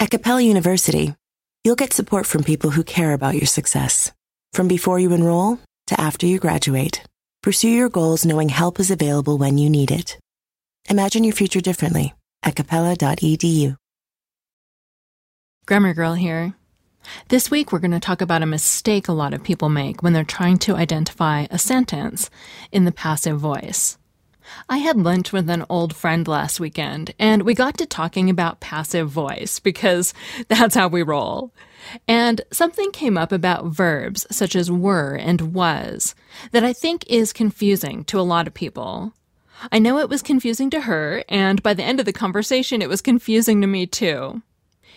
At Capella University, you'll get support from people who care about your success. From before you enroll to after you graduate, pursue your goals knowing help is available when you need it. Imagine your future differently at capella.edu. Grammar Girl here. This week, we're going to talk about a mistake a lot of people make when they're trying to identify a sentence in the passive voice. I had lunch with an old friend last weekend, and we got to talking about passive voice because that's how we roll. And something came up about verbs such as were and was that I think is confusing to a lot of people. I know it was confusing to her, and by the end of the conversation, it was confusing to me too.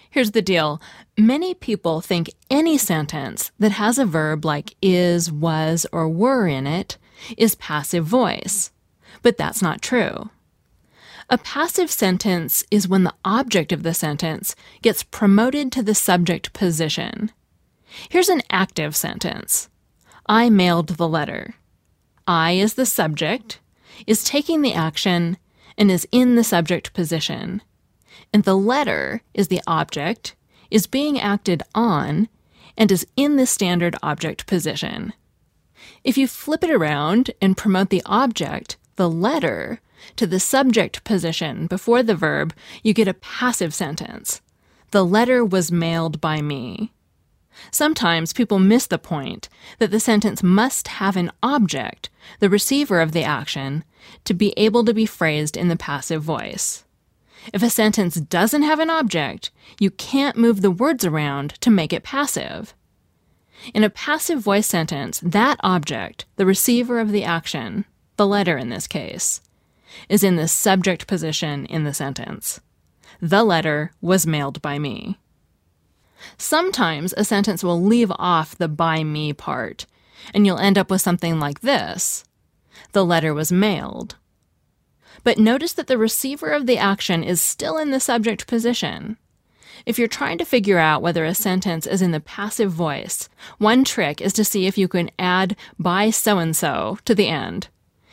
Here's the deal. Many people think any sentence that has a verb like is, was, or were in it is passive voice. But that's not true. A passive sentence is when the object of the sentence gets promoted to the subject position. Here's an active sentence I mailed the letter. I is the subject, is taking the action, and is in the subject position and the letter is the object, is being acted on, and is in the standard object position. If you flip it around and promote the object, the letter, to the subject position before the verb, you get a passive sentence. The letter was mailed by me. Sometimes people miss the point that the sentence must have an object, the receiver of the action, to be able to be phrased in the passive voice. If a sentence doesn't have an object, you can't move the words around to make it passive. In a passive voice sentence, that object, the receiver of the action, the letter in this case, is in the subject position in the sentence. The letter was mailed by me. Sometimes a sentence will leave off the by me part, and you'll end up with something like this The letter was mailed. But notice that the receiver of the action is still in the subject position. If you're trying to figure out whether a sentence is in the passive voice, one trick is to see if you can add by so and so to the end.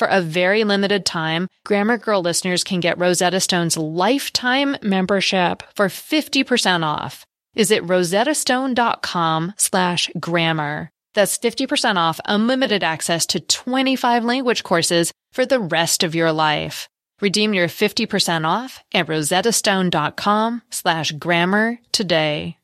For a very limited time, Grammar Girl listeners can get Rosetta Stone's lifetime membership for 50% off. Visit rosettastone.com slash grammar. That's 50% off unlimited access to 25 language courses for the rest of your life. Redeem your 50% off at rosettastone.com slash grammar today.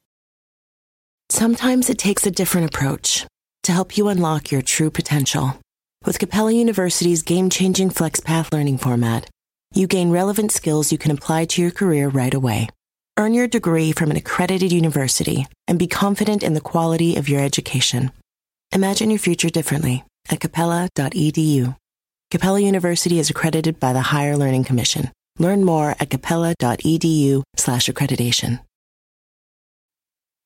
Sometimes it takes a different approach to help you unlock your true potential. With Capella University's game-changing FlexPath learning format, you gain relevant skills you can apply to your career right away. Earn your degree from an accredited university and be confident in the quality of your education. Imagine your future differently at capella.edu. Capella University is accredited by the Higher Learning Commission. Learn more at capella.edu slash accreditation.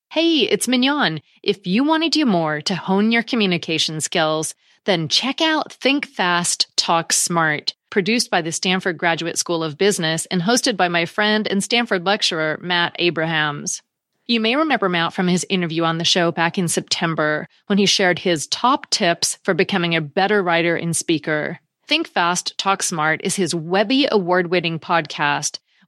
Hey, it's Mignon. If you want to do more to hone your communication skills, then check out Think Fast, Talk Smart, produced by the Stanford Graduate School of Business and hosted by my friend and Stanford lecturer, Matt Abrahams. You may remember Matt from his interview on the show back in September when he shared his top tips for becoming a better writer and speaker. Think Fast, Talk Smart is his Webby award winning podcast,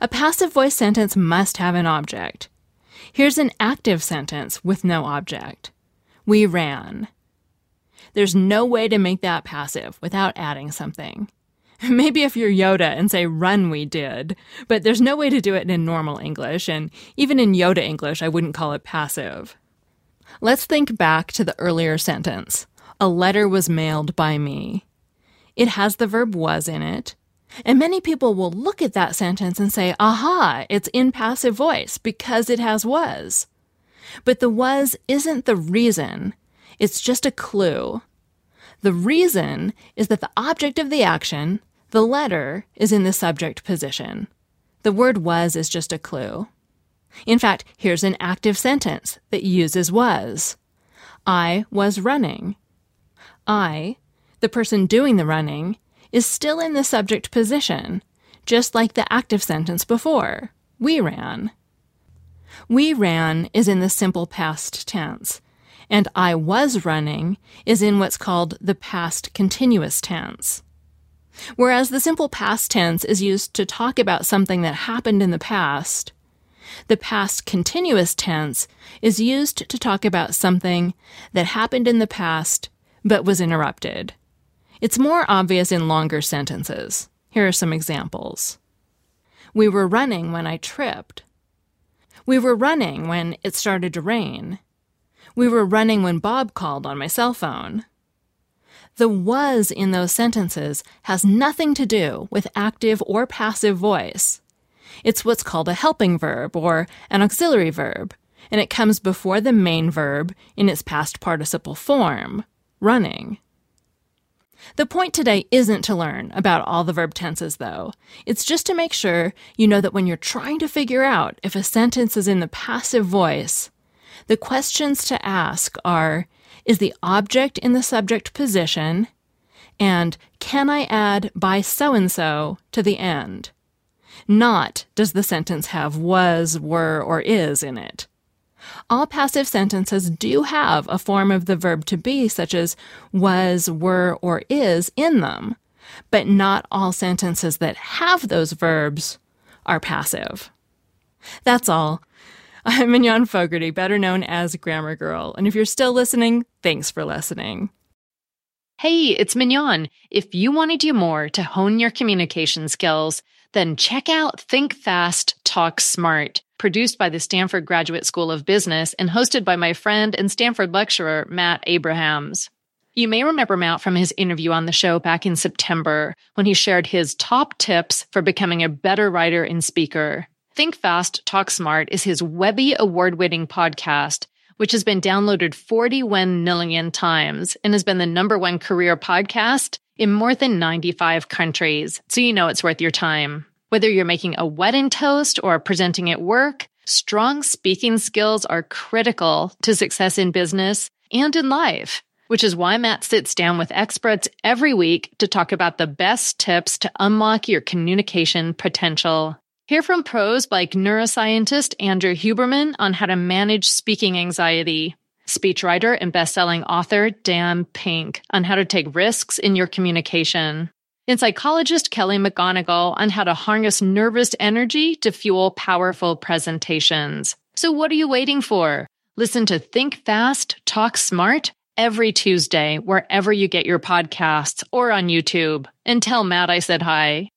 A passive voice sentence must have an object. Here's an active sentence with no object. We ran. There's no way to make that passive without adding something. Maybe if you're Yoda and say run we did, but there's no way to do it in normal English, and even in Yoda English, I wouldn't call it passive. Let's think back to the earlier sentence. A letter was mailed by me. It has the verb was in it. And many people will look at that sentence and say, aha, it's in passive voice because it has was. But the was isn't the reason, it's just a clue. The reason is that the object of the action, the letter, is in the subject position. The word was is just a clue. In fact, here's an active sentence that uses was. I was running. I, the person doing the running, is still in the subject position, just like the active sentence before. We ran. We ran is in the simple past tense, and I was running is in what's called the past continuous tense. Whereas the simple past tense is used to talk about something that happened in the past, the past continuous tense is used to talk about something that happened in the past but was interrupted. It's more obvious in longer sentences. Here are some examples. We were running when I tripped. We were running when it started to rain. We were running when Bob called on my cell phone. The was in those sentences has nothing to do with active or passive voice. It's what's called a helping verb or an auxiliary verb, and it comes before the main verb in its past participle form, running. The point today isn't to learn about all the verb tenses, though. It's just to make sure you know that when you're trying to figure out if a sentence is in the passive voice, the questions to ask are Is the object in the subject position? And can I add by so and so to the end? Not does the sentence have was, were, or is in it. All passive sentences do have a form of the verb to be, such as was, were, or is in them, but not all sentences that have those verbs are passive. That's all. I'm Mignon Fogarty, better known as Grammar Girl, and if you're still listening, thanks for listening. Hey, it's Mignon. If you want to do more to hone your communication skills, then check out Think Fast, Talk Smart, produced by the Stanford Graduate School of Business and hosted by my friend and Stanford lecturer, Matt Abrahams. You may remember Matt from his interview on the show back in September when he shared his top tips for becoming a better writer and speaker. Think Fast, Talk Smart is his Webby award winning podcast, which has been downloaded 41 million times and has been the number one career podcast in more than 95 countries, so you know it's worth your time. Whether you're making a wedding toast or presenting at work, strong speaking skills are critical to success in business and in life, which is why Matt sits down with experts every week to talk about the best tips to unlock your communication potential. Hear from pros like neuroscientist Andrew Huberman on how to manage speaking anxiety speechwriter and best-selling author Dan Pink on how to take risks in your communication, and psychologist Kelly McGonigal on how to harness nervous energy to fuel powerful presentations. So what are you waiting for? Listen to Think Fast, Talk Smart every Tuesday wherever you get your podcasts or on YouTube. And tell Matt I said hi.